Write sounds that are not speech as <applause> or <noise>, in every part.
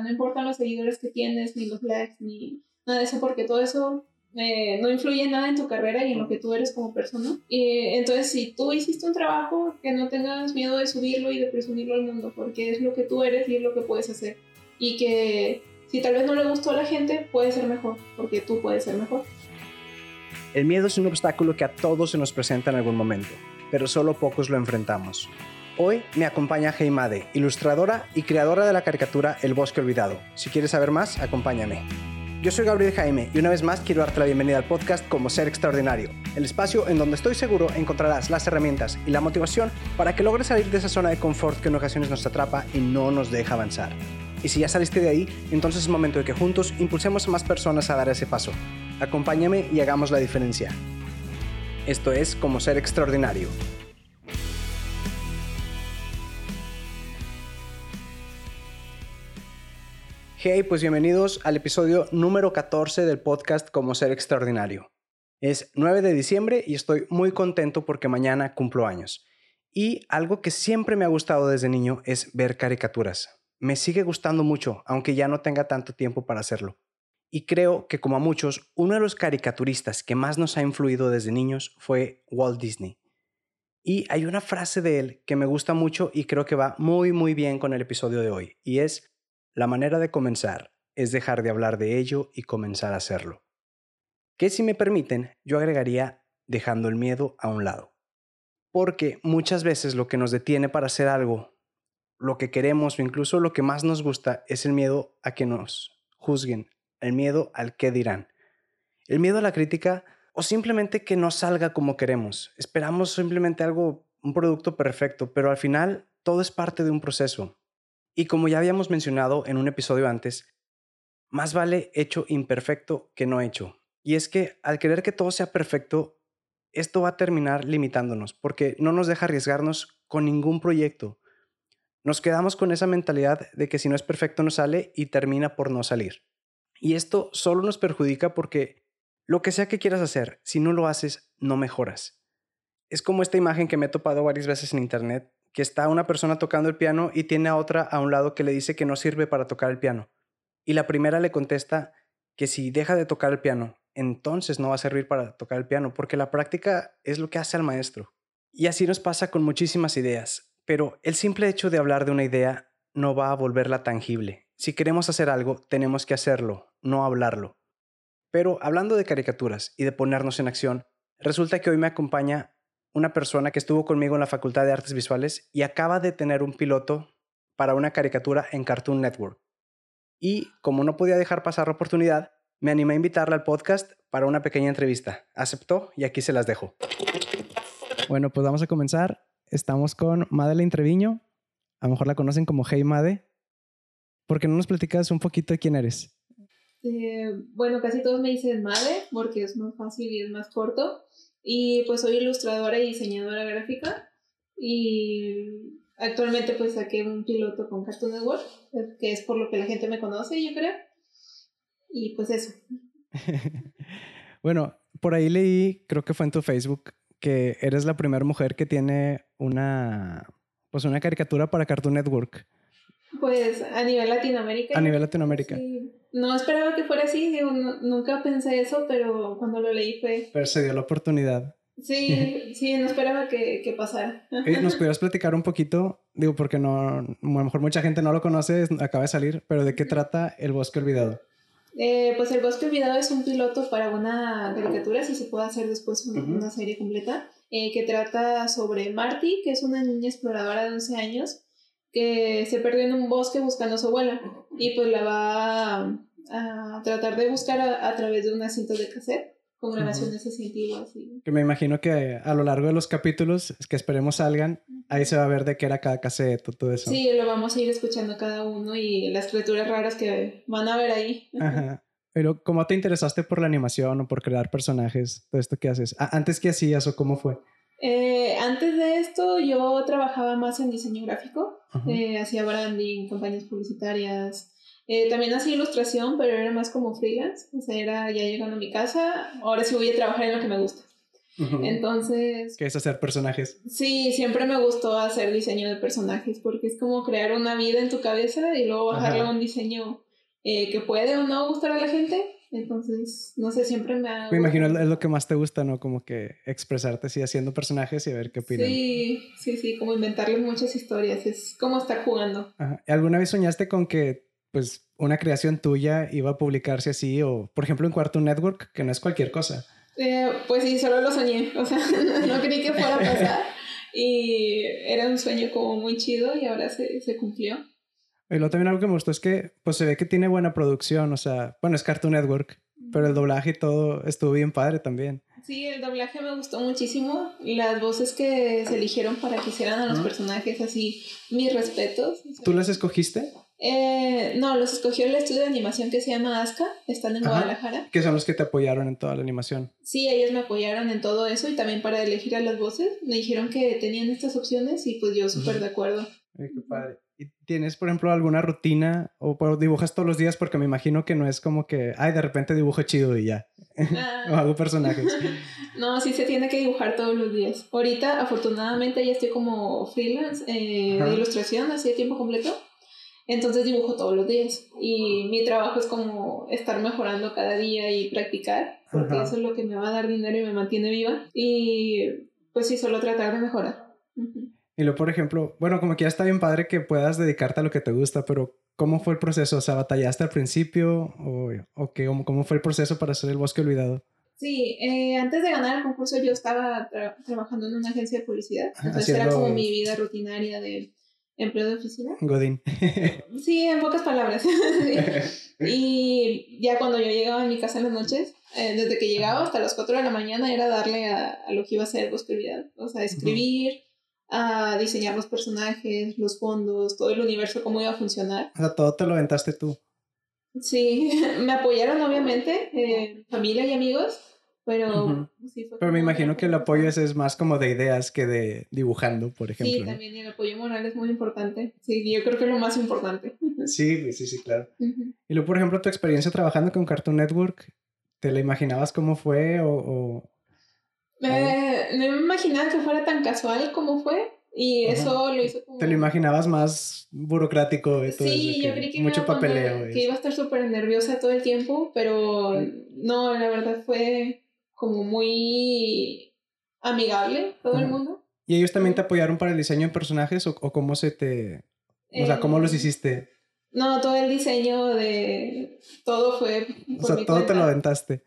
no importan los seguidores que tienes, ni los likes, ni nada de eso, porque todo eso eh, no influye nada en tu carrera y en lo que tú eres como persona. Y entonces, si tú hiciste un trabajo, que no tengas miedo de subirlo y de presumirlo al mundo, porque es lo que tú eres y es lo que puedes hacer. Y que si tal vez no le gustó a la gente, puede ser mejor, porque tú puedes ser mejor. El miedo es un obstáculo que a todos se nos presenta en algún momento, pero solo pocos lo enfrentamos. Hoy me acompaña Heimade, ilustradora y creadora de la caricatura El Bosque Olvidado. Si quieres saber más, acompáñame. Yo soy Gabriel Jaime y una vez más quiero darte la bienvenida al podcast Como Ser Extraordinario, el espacio en donde estoy seguro encontrarás las herramientas y la motivación para que logres salir de esa zona de confort que en ocasiones nos atrapa y no nos deja avanzar. Y si ya saliste de ahí, entonces es momento de que juntos impulsemos a más personas a dar ese paso. Acompáñame y hagamos la diferencia. Esto es Como Ser Extraordinario. Hey, pues bienvenidos al episodio número 14 del podcast Como Ser Extraordinario. Es 9 de diciembre y estoy muy contento porque mañana cumplo años. Y algo que siempre me ha gustado desde niño es ver caricaturas. Me sigue gustando mucho, aunque ya no tenga tanto tiempo para hacerlo. Y creo que como a muchos, uno de los caricaturistas que más nos ha influido desde niños fue Walt Disney. Y hay una frase de él que me gusta mucho y creo que va muy muy bien con el episodio de hoy, y es, la manera de comenzar es dejar de hablar de ello y comenzar a hacerlo. Que si me permiten, yo agregaría dejando el miedo a un lado. Porque muchas veces lo que nos detiene para hacer algo, lo que queremos o incluso lo que más nos gusta es el miedo a que nos juzguen, el miedo al qué dirán, el miedo a la crítica o simplemente que no salga como queremos. Esperamos simplemente algo, un producto perfecto, pero al final todo es parte de un proceso. Y como ya habíamos mencionado en un episodio antes, más vale hecho imperfecto que no hecho. Y es que al querer que todo sea perfecto, esto va a terminar limitándonos, porque no nos deja arriesgarnos con ningún proyecto. Nos quedamos con esa mentalidad de que si no es perfecto no sale y termina por no salir. Y esto solo nos perjudica porque lo que sea que quieras hacer, si no lo haces, no mejoras. Es como esta imagen que me he topado varias veces en internet que está una persona tocando el piano y tiene a otra a un lado que le dice que no sirve para tocar el piano. Y la primera le contesta que si deja de tocar el piano, entonces no va a servir para tocar el piano, porque la práctica es lo que hace al maestro. Y así nos pasa con muchísimas ideas, pero el simple hecho de hablar de una idea no va a volverla tangible. Si queremos hacer algo, tenemos que hacerlo, no hablarlo. Pero hablando de caricaturas y de ponernos en acción, resulta que hoy me acompaña una persona que estuvo conmigo en la Facultad de Artes Visuales y acaba de tener un piloto para una caricatura en Cartoon Network. Y como no podía dejar pasar la oportunidad, me animé a invitarla al podcast para una pequeña entrevista. Aceptó y aquí se las dejo. Bueno, pues vamos a comenzar. Estamos con Madeleine Treviño. A lo mejor la conocen como Hey Made. ¿Por qué no nos platicas un poquito de quién eres? Eh, bueno, casi todos me dicen Made porque es más fácil y es más corto. Y pues soy ilustradora y diseñadora gráfica. Y actualmente pues saqué un piloto con Cartoon Network, que es por lo que la gente me conoce, yo creo. Y pues eso. <laughs> bueno, por ahí leí, creo que fue en tu Facebook, que eres la primera mujer que tiene una, pues una caricatura para Cartoon Network. Pues a nivel Latinoamérica. A nivel Latinoamérica. No esperaba que fuera así, nunca pensé eso, pero cuando lo leí fue... Pero se dio la oportunidad. Sí, <laughs> sí, no esperaba que, que pasara. ¿Nos <laughs> pudieras platicar un poquito? Digo, porque no, a lo mejor mucha gente no lo conoce, acaba de salir, pero ¿de qué trata El Bosque Olvidado? Eh, pues El Bosque Olvidado es un piloto para una caricatura, si se puede hacer después una, serie completa, eh, que trata sobre Marty, que es una niña exploradora de 11 años, que se perdió en un bosque buscando a su abuela y pues la va a, tratar de buscar a, través de una cinta de cassette con grabaciones así antiguas. Que me imagino que a lo largo de los capítulos que esperemos salgan, ahí se va a ver de qué era cada cassette todo eso. Sí, lo vamos a ir escuchando cada uno y las criaturas raras que van a ver ahí. Ajá. Pero ¿cómo te interesaste por la animación o por crear personajes? Todo esto que haces. ¿Antes qué hacías o cómo fue? Eh, antes de esto yo trabajaba más en diseño gráfico, eh, hacía branding, campañas publicitarias, eh, también hacía ilustración, pero era más como freelance, o sea, era ya llegando a mi casa, ahora sí voy a trabajar en lo que me gusta. Entonces... ¿Qué es hacer personajes? Sí, siempre me gustó hacer diseño de personajes porque es como crear una vida en tu cabeza y luego bajarle a un diseño eh, que puede o no gustar a la gente. Entonces, no sé, siempre me ha... Me imagino es lo que más te gusta, ¿no? Como que expresarte así haciendo personajes y a ver qué opinan. Sí, sí, sí, como inventarles muchas historias. Es como estar jugando. ¿Alguna vez soñaste con que, pues, una creación tuya iba a publicarse así o, por ejemplo, en Cartoon Network, que no es cualquier cosa? Eh, pues sí, solo lo soñé, o sea, <laughs> no creí que fuera a pasar <laughs> y era un sueño como muy chido y ahora se, se cumplió. Y luego también algo que me gustó es que pues se ve que tiene buena producción, o sea, bueno, es Cartoon Network, pero el doblaje y todo estuvo bien padre también. Sí, el doblaje me gustó muchísimo. Las voces que se eligieron para que hicieran a los personajes así, mis respetos. ¿Tú las escogiste? Eh, no, los escogió el estudio de animación que se llama Aska, están en Guadalajara. Que son los que te apoyaron en toda la animación. Sí, ellos me apoyaron en todo eso y también para elegir a las voces. Me dijeron que tenían estas opciones y pues yo súper de acuerdo. Ay, qué padre. ¿Y tienes, por ejemplo, alguna rutina o dibujas todos los días? Porque me imagino que no es como que, ay, de repente dibujo chido y ya. Ah. <laughs> o hago personajes. <laughs> no, sí se tiene que dibujar todos los días. Ahorita, afortunadamente, ya estoy como freelance eh, de ilustración, así de tiempo completo. Entonces dibujo todos los días. Y mi trabajo es como estar mejorando cada día y practicar, porque eso es lo que me va a dar dinero y me mantiene viva. Y pues sí, solo tratar de mejorar. Y luego, por ejemplo, bueno, como que ya está bien padre que puedas dedicarte a lo que te gusta, pero ¿cómo fue el proceso? O sea, ¿batallaste al principio o, o qué, cómo, fue el proceso para hacer el bosque olvidado? Sí, eh, antes de ganar el concurso yo estaba trabajando en una agencia de publicidad, entonces era como mi vida rutinaria de empleo de oficina. Godín. <laughs> sí, en pocas palabras. <laughs> Y ya cuando yo llegaba a mi casa en las noches, eh, desde que llegaba hasta las 4 de la mañana era darle a, a lo que iba a ser bosque olvidado, o sea, escribir a diseñar los personajes, los fondos, todo el universo, cómo iba a funcionar. O sea, todo te lo aventaste tú. Sí, <laughs> me apoyaron obviamente, eh, familia y amigos, pero sí Pero me imagino que el apoyo ese es más como de ideas que de dibujando, por ejemplo. Sí, también el apoyo moral es muy importante. Sí, yo creo que es lo más importante. <laughs> Sí, sí, sí, claro. Y luego, por ejemplo, tu experiencia trabajando con Cartoon Network, ¿te la imaginabas cómo fue o, eh, no me imaginaba que fuera tan casual como fue. Y eso lo hizo como... ¿Te lo imaginabas más burocrático? Todo sí, yo creí que, mucho papeleo. que iba a estar súper nerviosa todo el tiempo, pero no, la verdad fue como muy amigable todo el mundo. ¿Y ellos también te apoyaron para el diseño de personajes o, cómo se te... O sea, ¿cómo los eh, hiciste? No, todo el diseño de... Todo fue... o sea, todo te lo aventaste.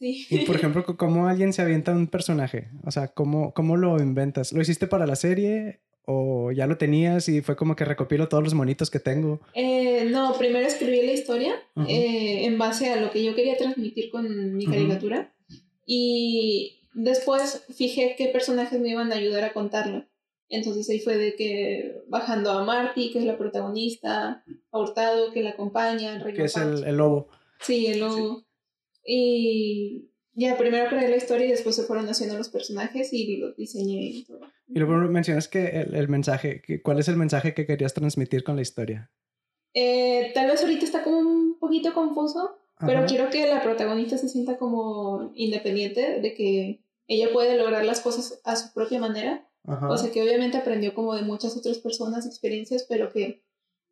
Y por ejemplo, ¿cómo alguien se avienta un personaje? O sea, ¿cómo, ¿cómo lo inventas? ¿Lo hiciste para la serie o ya lo tenías y fue como que recopilo todos los monitos que tengo? Eh, no, primero escribí la historia eh, en base a lo que yo quería transmitir con mi caricatura y después fijé qué personajes me iban a ayudar a contarlo. Entonces ahí fue de que bajando a Marty, que es la protagonista, a Hurtado, que la acompaña, que es el, lobo. Sí, el lobo. Y ya primero creé la historia y después se fueron haciendo los personajes y los diseñé y todo. Y luego mencionas que el, mensaje, ¿cuál es el mensaje que querías transmitir con la historia? Eh, tal vez ahorita está como un poquito confuso, pero quiero que la protagonista se sienta como independiente, de que ella puede lograr las cosas a su propia manera. O sea, que obviamente aprendió como de muchas otras personas, experiencias, pero que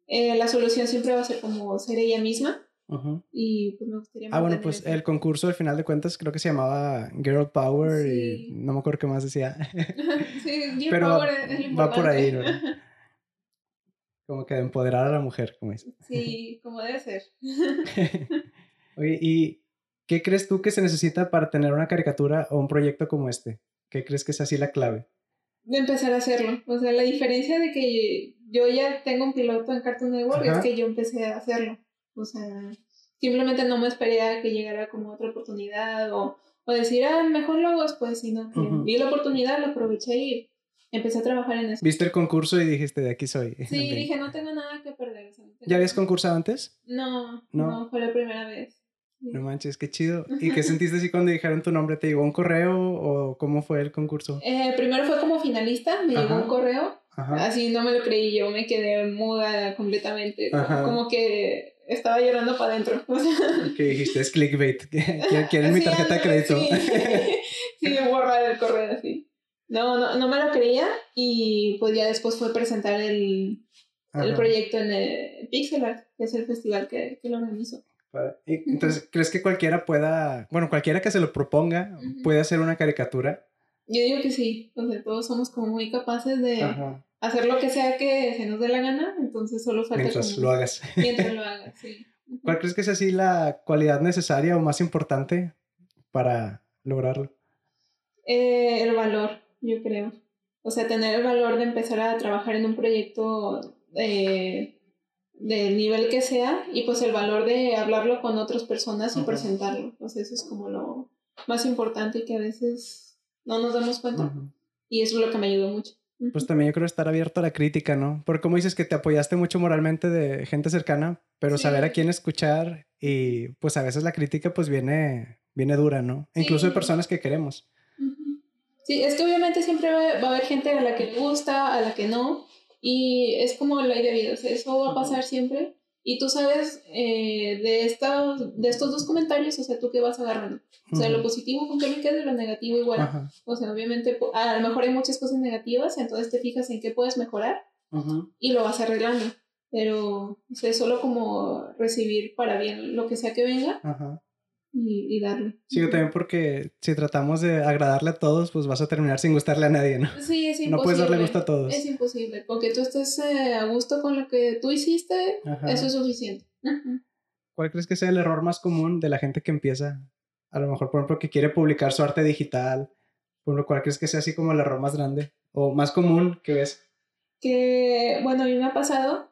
eh, la solución siempre va a ser como ser ella misma. Y pues me gustaría Ah, bueno, pues el concurso al final de cuentas creo que se llamaba Girl Power y no me acuerdo qué más decía. <laughs> sí, Girl Pero Power es Va por ahí, ¿no? Como que empoderar a la mujer, como dice. Sí, como debe ser. <laughs> Oye, ¿y qué crees tú que se necesita para tener una caricatura o un proyecto como este? ¿Qué crees que es así la clave? De empezar a hacerlo. O sea, la diferencia de que yo ya tengo un piloto en Cartoon Network es que yo empecé a hacerlo. O sea, simplemente no me esperé a que llegara como otra oportunidad o, o decir, ah, mejor lo hago después, sino que vi la oportunidad, la aproveché y empecé a trabajar en eso. ¿Viste el concurso y dijiste, de aquí soy? Sí, <laughs> dije, no tengo nada que perder. ¿Ya habías concursado antes? No, no, fue la primera vez. No manches, qué chido. ¿Y qué <laughs> sentiste así cuando dijeron tu nombre? ¿Te llegó un correo o cómo fue el concurso? Eh, primero fue como finalista, me llegó un correo. Así no me lo creí, yo me quedé muda completamente. Como que estaba llorando para adentro. <laughs> ¿Qué dijiste? Es clickbait. <laughs> Quieren mi tarjeta de crédito. Sí, <laughs> sí, borrar el correo así. No, no, no me lo creía y pues ya después fue presentar el, el proyecto en el Pixel Art, que es el festival que, que lo organizó. Entonces, ¿crees que cualquiera pueda, bueno, cualquiera que se lo proponga, puede hacer una caricatura? Yo digo que sí, o sea, todos somos como muy capaces de hacer lo que sea que se nos dé la gana, entonces solo falta Mientras lo hagas. <laughs> Mientras lo <laughs> hagas, sí. ¿Cuál crees que es así la cualidad necesaria o más importante para lograrlo? Eh, el valor, yo creo. O sea, tener el valor de empezar a trabajar en un proyecto eh, del nivel que sea y pues el valor de hablarlo con otras personas y presentarlo. Pues eso es como lo más importante y que a veces no nos damos cuenta. Y eso es lo que me ayudó mucho. Pues también yo creo estar abierto a la crítica, ¿no? Porque como dices que te apoyaste mucho moralmente de gente cercana, pero saber a quién escuchar y pues a veces la crítica pues viene, viene dura, ¿no? Incluso de personas que queremos. Sí, es que obviamente siempre va, a haber gente a la que le gusta, a la que no, y es como la idea de vida, o sea, eso va a pasar siempre. Y tú sabes eh, de, estos, de estos dos comentarios, o sea, tú qué vas agarrando. O sea, lo positivo con qué me queda y lo negativo igual. O sea, obviamente, a lo mejor hay muchas cosas negativas, entonces te fijas en qué puedes mejorar y lo vas arreglando. Pero, o sea, solo como recibir para bien lo que sea que venga y, darle. Sí, yo también porque si tratamos de agradarle a todos, pues vas a terminar sin gustarle a nadie, ¿no? Sí, es imposible. No puedes darle gusto a todos. Es imposible, porque tú estés eh, a gusto con lo que tú hiciste, eso es suficiente. ¿Cuál crees que sea el error más común de la gente que empieza? A lo mejor, por ejemplo, que quiere publicar su arte digital. Por lo cual crees que sea así como el error más grande o más común que ves? Que, bueno, a mí me ha pasado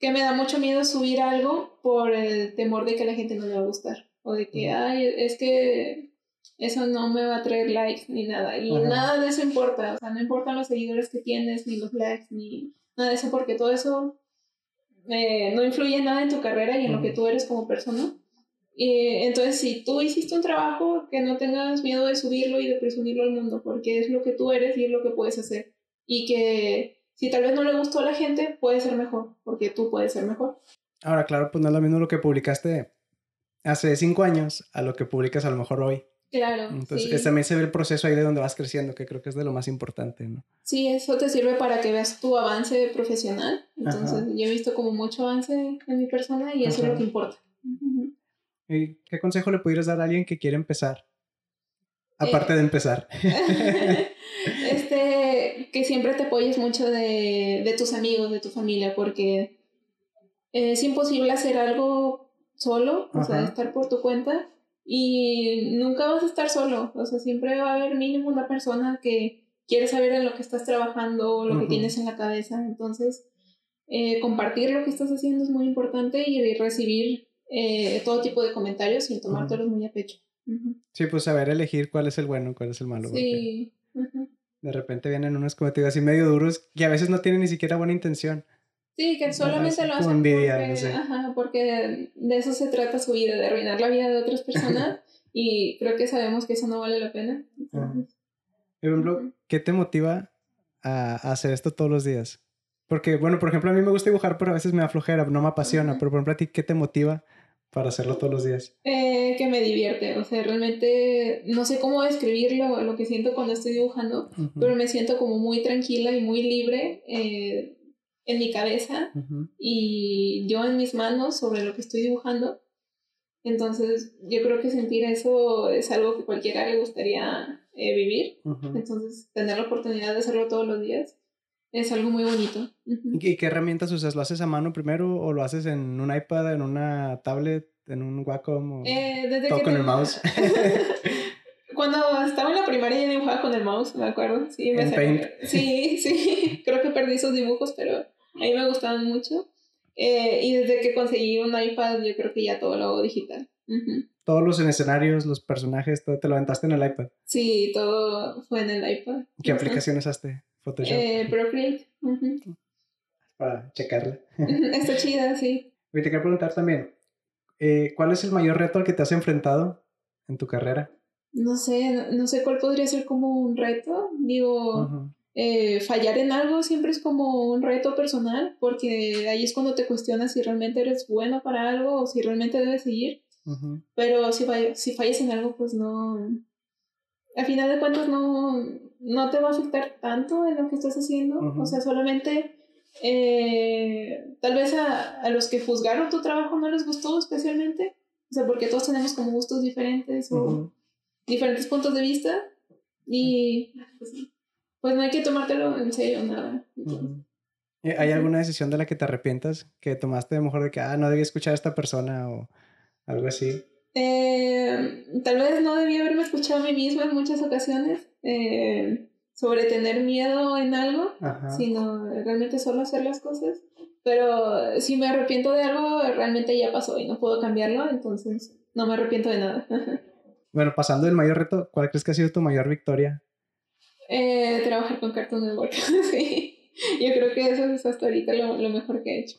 que me da mucho miedo subir algo por el temor de que a la gente no le va a gustar o de que, ay, es que eso no me va a traer likes ni nada. Y nada de eso importa, o sea, no importan los seguidores que tienes, ni los likes, ni nada de eso, porque todo eso eh, no influye nada en tu carrera y en lo que tú eres como persona. Y entonces, si tú hiciste un trabajo, que no tengas miedo de subirlo y de presumirlo al mundo, porque es lo que tú eres y es lo que puedes hacer. Y que si tal vez no le gustó a la gente, puede ser mejor, porque tú puedes ser mejor. Ahora, claro, pues no es lo mismo lo que publicaste hace cinco años a lo que publicas a lo mejor hoy. Claro. Entonces también se ve el proceso ahí de donde vas creciendo, que creo que es de lo más importante, ¿no? Sí, eso te sirve para que veas tu avance profesional. Entonces yo he visto como mucho avance en mi persona y eso es lo que importa. ¿Y qué consejo le pudieras dar a alguien que quiere empezar? Aparte de empezar. <laughs> este, que siempre te apoyes mucho de, de tus amigos, de tu familia, porque es imposible hacer algo solo, o sea, estar por tu cuenta y nunca vas a estar solo, o sea, siempre va a haber mínimo una persona que quiere saber en lo que estás trabajando, o lo que tienes en la cabeza, entonces eh, compartir lo que estás haciendo es muy importante y recibir eh, todo tipo de comentarios sin tomártelos muy a pecho. Sí, pues saber elegir cuál es el bueno, cuál es el malo. Sí. De repente vienen unos comentarios así medio duros que a veces no tienen ni siquiera buena intención. Sí, que solamente lo hacen porque, ajá, porque de eso se trata su vida, de arruinar la vida de otras personas <laughs> y creo que sabemos que eso no vale la pena. ¿qué te motiva a, hacer esto todos los días? Porque, bueno, por ejemplo, a mí me gusta dibujar, pero a veces me da flojera, no me apasiona. Pero, por ejemplo, a ti, ¿qué te motiva para hacerlo todos los días? Eh, que me divierte. O sea, realmente no sé cómo describirlo, lo que siento cuando estoy dibujando, pero me siento como muy tranquila y muy libre. Eh, en mi cabeza y yo en mis manos sobre lo que estoy dibujando. Entonces, yo creo que sentir eso es algo que cualquiera le gustaría eh, vivir. Entonces, tener la oportunidad de hacerlo todos los días es algo muy bonito. ¿Y qué herramientas usas? ¿Lo haces a mano primero o lo haces en un iPad, en una tablet, en un Wacom? O eh, todo con el mouse. <laughs> <laughs> Cuando estaba en la primaria yo dibujaba con el mouse, me acuerdo. Sí, me <laughs> Sí, sí. Creo que perdí esos dibujos, pero a mí me gustaban mucho. Eh, y desde que conseguí un iPad, yo creo que ya todo lo hago digital. Todos los escenarios, los personajes, todo te lo aventaste en el iPad. Sí, todo fue en el iPad. ¿Qué aplicación usaste? Photoshop. Eh, Procreate. Para checarla. <laughs> Está chida, sí. te quiero preguntar también, eh, ¿cuál es el mayor reto al que te has enfrentado en tu carrera? No sé, no, sé cuál podría ser como un reto. Digo, eh, fallar en algo siempre es como un reto personal, porque ahí es cuando te cuestionas si realmente eres bueno para algo o si realmente debes seguir. Pero si, si fallas en algo, pues no. Al final de cuentas, no, no te va a afectar tanto en lo que estás haciendo. O sea, solamente. Eh, tal vez a, a, los que juzgaron tu trabajo no les gustó especialmente. O sea, porque todos tenemos como gustos diferentes o diferentes puntos de vista. Y. Pues, pues no hay que tomártelo en serio, nada. ¿Hay alguna decisión de la que te arrepientas? Que tomaste de mejor de que, ah, no debía escuchar a esta persona o algo así. Eh, tal vez no debía haberme escuchado a mí misma en muchas ocasiones eh, sobre tener miedo en algo, sino realmente solo hacer las cosas. Pero si me arrepiento de algo, realmente ya pasó y no puedo cambiarlo, entonces no me arrepiento de nada. <laughs> bueno, pasando del mayor reto, ¿cuál crees que ha sido tu mayor victoria eh, trabajar con Cartoon Network, <laughs> sí. Yo creo que eso es hasta ahorita lo, lo mejor que he hecho.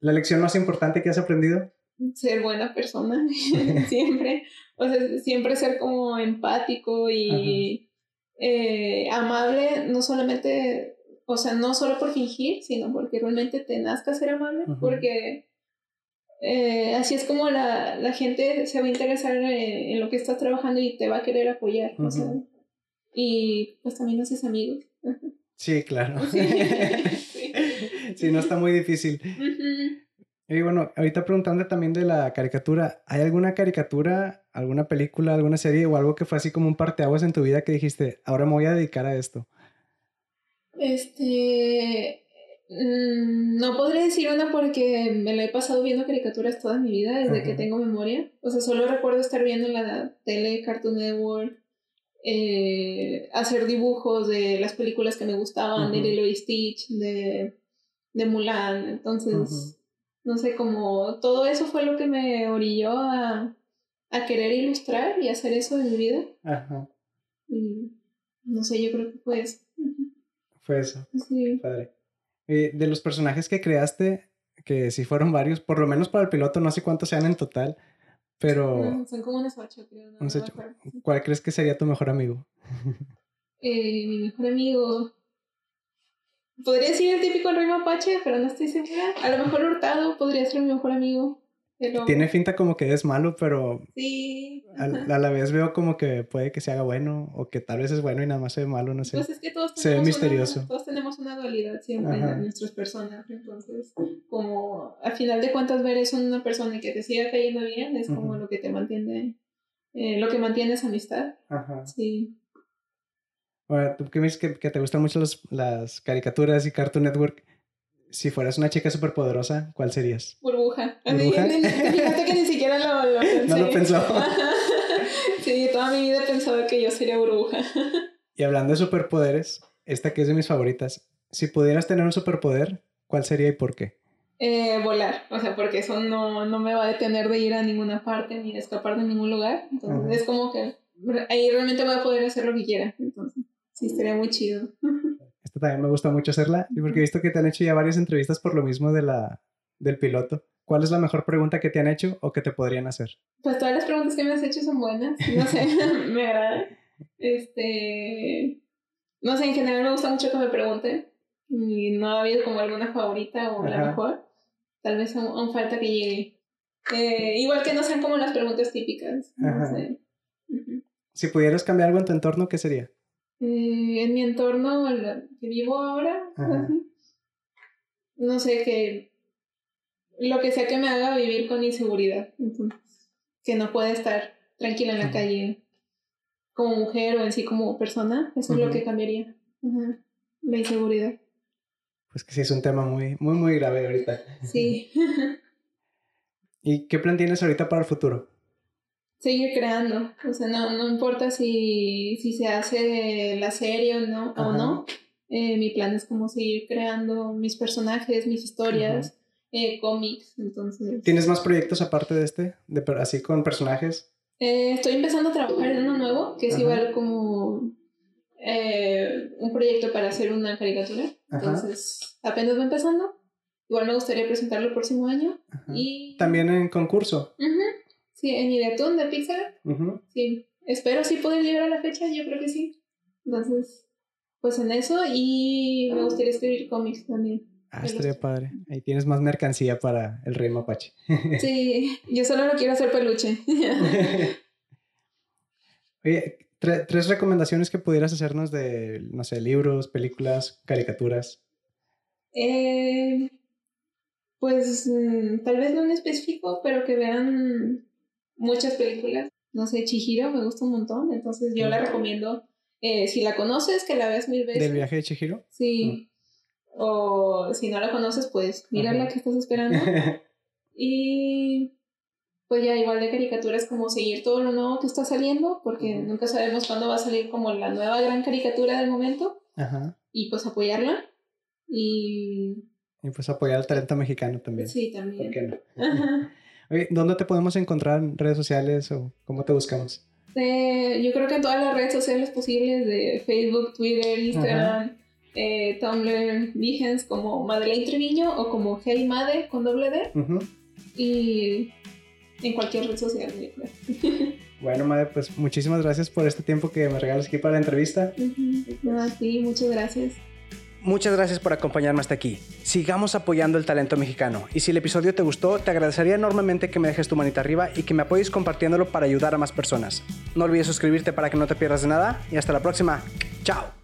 ¿La lección más importante que has aprendido? Ser buena persona, <laughs> siempre. O sea, siempre ser como empático y eh, amable, no solamente, o sea, no solo por fingir, sino porque realmente te nazca ser amable, porque eh, así es como la, la, gente se va a interesar en, lo que estás trabajando y te va a querer apoyar. Y pues también haces amigos. Sí, claro. <laughs> <laughs> Sí, no está muy difícil. Y bueno, ahorita preguntando también de la caricatura, ¿hay alguna caricatura, alguna película, alguna serie o algo que fue así como un parteaguas en tu vida que dijiste, ahora me voy a dedicar a esto? Este, mm, no podría decir una porque me la he pasado viendo caricaturas toda mi vida, desde que tengo memoria. O sea, solo recuerdo estar viendo la tele, Cartoon Network, eh, hacer dibujos de las películas que me gustaban, de Lilo y Stitch, de, de Mulan. Entonces, no sé, como todo eso fue lo que me orilló a, a querer ilustrar y hacer eso en mi vida. Ajá. Y no sé, yo creo que fue eso. Fue eso. Sí. Padre. Eh, de los personajes que creaste, que si fueron varios, por lo menos para el piloto, no sé cuántos sean en total, pero... son como unos ocho, creo. No, ¿Cuál crees que sería tu mejor amigo? <laughs> Eh, mi mejor amigo... Podría ser el típico rey mapache, pero no estoy segura. A lo mejor Hurtado podría ser mi mejor amigo. Tiene finta como que es malo, pero sí. a, la vez veo como que puede que se haga bueno o que tal vez es bueno y nada más se ve malo, no sé. Pues es que todos se ve misterioso. todos tenemos una dualidad siempre en nuestras personas, entonces como al final de cuentas ver en una persona y que te siga cayendo bien es como lo que te mantiene, eh, lo que mantiene esa amistad. Ajá. Sí. Bueno, tú que me dices que, que te gustan mucho las caricaturas y Cartoon Network, si fueras una chica súper poderosa, ¿cuál serías? Burbuja. ¿Burbuja? Fíjate que ni siquiera lo, lo pensé. <laughs> No lo pensó. <laughs> sí, toda mi vida he pensado que yo sería burbuja. <laughs> y hablando de superpoderes, esta que es de mis favoritas, si pudieras tener un superpoder, ¿cuál sería y por qué? Eh, volar, o sea, porque eso no, no, me va a detener de ir a ninguna parte ni de escapar de ningún lugar. Entonces es como que ahí realmente voy a poder hacer lo que quiera. Entonces, sí, estaría muy chido. Esta también me gusta mucho hacerla, porque he visto que te han hecho ya varias entrevistas por lo mismo de la, del piloto. ¿Cuál es la mejor pregunta que te han hecho o que te podrían hacer? Pues todas las preguntas que me has hecho son buenas. No sé, <laughs> me agrada. Este. No sé, en general me gusta mucho que me pregunten. Y no ha habido como alguna favorita o la mejor. Tal vez aún, falta que llegue. Eh, igual que no sean como las preguntas típicas. No sé. Si pudieras cambiar algo en tu entorno, ¿qué sería? Eh, en mi entorno que vivo ahora, no sé, que lo que sea que me haga vivir con inseguridad, que no pueda estar tranquila en la calle como mujer o en sí como persona, eso es lo que cambiaría, la inseguridad. Pues que sí, es un tema muy, muy, muy grave ahorita. Sí. <laughs> ¿Y qué plan tienes ahorita para el futuro? seguir creando. O sea, no, no importa si, si se hace la serie o no, o no. Eh, mi plan es como seguir creando mis personajes, mis historias, eh, cómics, entonces... ¿Tienes más proyectos aparte de este? De, así con personajes. Eh, estoy empezando a trabajar en uno nuevo, que es igual como un proyecto para hacer una caricatura. Entonces, apenas va empezando. Igual me gustaría presentarlo el próximo año. Y... También en concurso. Sí, en Ideatún de Pixar. Sí. Espero sí poder llegar a la fecha, yo creo que sí. Entonces, pues en eso y me gustaría escribir cómics también. Ah, estaría padre. Ahí tienes más mercancía para el rey mapache. <laughs> Sí, yo solo no quiero hacer peluche. <laughs> Oye, tres recomendaciones que pudieras hacernos de, no sé, libros, películas, caricaturas. Eh, pues mm, tal vez no en específico, pero que vean muchas películas. No sé, Chihiro me gusta un montón, entonces yo la recomiendo. Eh, si la conoces, que la veas mil veces. ¿Del viaje de Chihiro? Sí. Mm. O si no la conoces, pues mírala que estás esperando. <laughs> y pues ya igual de caricaturas como seguir todo lo nuevo que está saliendo, porque nunca sabemos cuándo va a salir como la nueva gran caricatura del momento. Ajá. Y pues apoyarla. Y... Y pues apoyar al talento mexicano también. Sí, también. ¿Por qué no? <laughs> Oye, ¿dónde te podemos encontrar en redes sociales o cómo te buscamos? yo creo que en todas las redes sociales posibles de Facebook, Twitter, Instagram, eh, Tumblr, Behance, como Madeleine Treviño o como Hey Made con doble D. Y en cualquier red social, <laughs> Bueno, Madre, pues muchísimas gracias por este tiempo que me regalas aquí para la entrevista. sí, muchas gracias. Muchas gracias por acompañarme hasta aquí. Sigamos apoyando el talento mexicano. Y si el episodio te gustó, te agradecería enormemente que me dejes tu manita arriba y que me apoyes compartiéndolo para ayudar a más personas. No olvides suscribirte para que no te pierdas de nada y hasta la próxima. Chao.